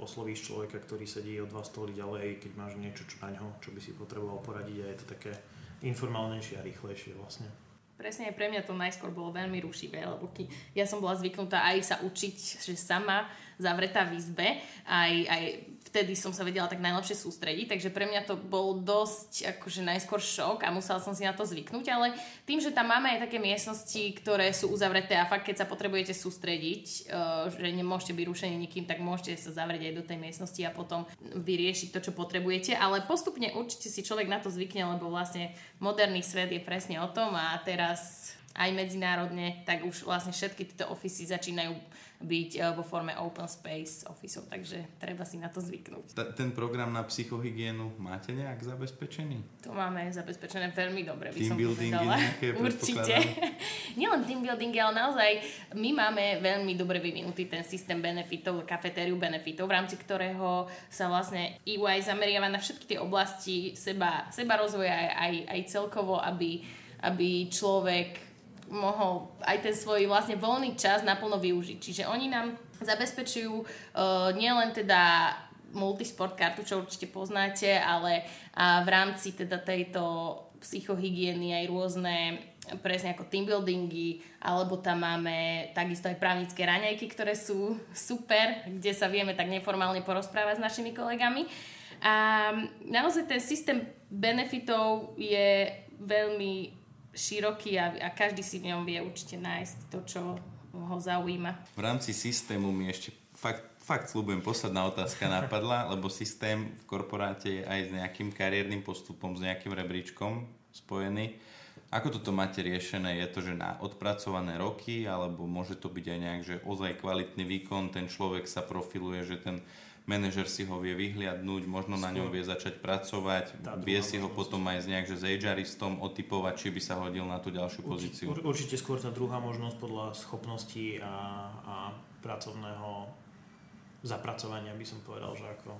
oslovíš človeka, ktorý sedí o dva stoly ďalej, keď máš niečo čo na ňo, čo by si potreboval poradiť a je to také informálnejšie a rýchlejšie vlastne. Presne pre mňa to najskôr bolo veľmi rušivé, lebo ja som bola zvyknutá aj sa učiť, že sama zavretá v izbe, aj, aj vtedy som sa vedela tak najlepšie sústrediť, takže pre mňa to bol dosť akože najskôr šok a musela som si na to zvyknúť, ale tým, že tam máme aj také miestnosti, ktoré sú uzavreté a fakt keď sa potrebujete sústrediť, uh, že nemôžete byť rušení nikým, tak môžete sa zavrieť aj do tej miestnosti a potom vyriešiť to, čo potrebujete, ale postupne určite si človek na to zvykne, lebo vlastne moderný svet je presne o tom a teraz aj medzinárodne, tak už vlastne všetky tieto ofisy začínajú byť eh, vo forme open space officeov, takže treba si na to zvyknúť. Ta, ten program na psychohygienu máte nejak zabezpečený? To máme zabezpečené veľmi dobre, by team som povedala. nejaké Určite. Nielen team building, ale naozaj my máme veľmi dobre vyvinutý ten systém benefitov, kafetériu benefitov, v rámci ktorého sa vlastne EY zameriava na všetky tie oblasti seba, seba rozvoja aj, aj celkovo, aby, aby človek mohol aj ten svoj vlastne voľný čas naplno využiť. Čiže oni nám zabezpečujú uh, nielen teda multisport kartu, čo určite poznáte, ale a v rámci teda tejto psychohygieny aj rôzne presne ako team buildingy, alebo tam máme takisto aj právnické raňajky, ktoré sú super, kde sa vieme tak neformálne porozprávať s našimi kolegami. A naozaj ten systém benefitov je veľmi široký a, a každý si v ňom vie určite nájsť to, čo ho zaujíma. V rámci systému mi ešte fakt, fakt slúbujem, posledná otázka napadla, lebo systém v korporáte je aj s nejakým kariérnym postupom, s nejakým rebríčkom spojený. Ako toto máte riešené? Je to, že na odpracované roky, alebo môže to byť aj nejak, že ozaj kvalitný výkon, ten človek sa profiluje, že ten manažer si ho vie vyhliadnúť, možno na ňom vie začať pracovať, vie si ho potom aj nejak, že s HRistom otypovať, či by sa hodil na tú ďalšiu pozíciu. Ur, určite skôr tá druhá možnosť podľa schopností a, a pracovného zapracovania by som povedal, že ako,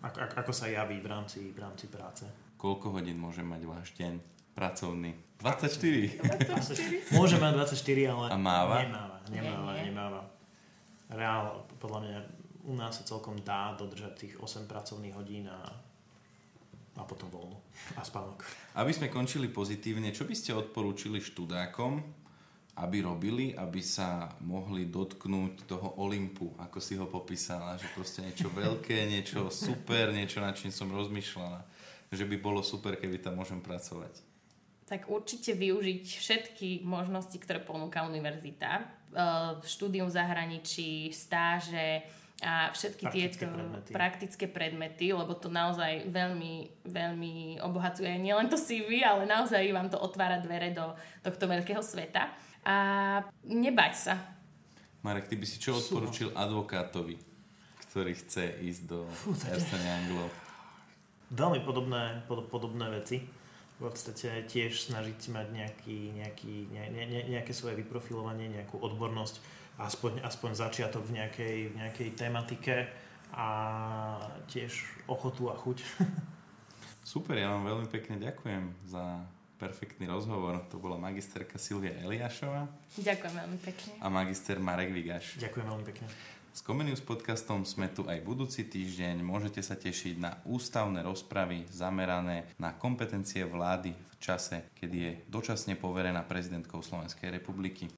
ako, ako sa javí v rámci, v rámci práce. Koľko hodín môže mať váš deň pracovný? 24. 24. Môže mať 24, ale a máva? nemáva. Nemáva, nemáva. Reál, podľa mňa u nás sa celkom dá dodržať tých 8 pracovných hodín a, a potom voľno a spánok. Aby sme končili pozitívne, čo by ste odporúčili študákom, aby robili, aby sa mohli dotknúť toho Olympu, ako si ho popísala, že proste niečo veľké, niečo super, niečo nad čím som rozmýšľala, že by bolo super, keby tam môžem pracovať. Tak určite využiť všetky možnosti, ktoré ponúka univerzita. Štúdium v zahraničí, stáže, a všetky praktické tieto predmety. praktické predmety, lebo to naozaj veľmi, veľmi obohacuje nielen to CV, ale naozaj vám to otvára dvere do tohto veľkého sveta. A nebať sa. Marek, ty by si čo odporučil advokátovi, ktorý chce ísť do Ernst Young Veľmi podobné, pod, podobné veci. V podstate tiež snažiť mať nejaký, nejaký, ne, ne, nejaké svoje vyprofilovanie, nejakú odbornosť aspoň, aspoň začiatok v nejakej, v nejakej tematike a tiež ochotu a chuť. Super, ja vám veľmi pekne ďakujem za perfektný rozhovor. To bola magisterka Silvia Eliášová. Ďakujem veľmi pekne. A magister Marek Vigaš. Ďakujem veľmi pekne. S Comenius podcastom sme tu aj budúci týždeň. Môžete sa tešiť na ústavné rozpravy zamerané na kompetencie vlády v čase, kedy je dočasne poverená prezidentkou Slovenskej republiky.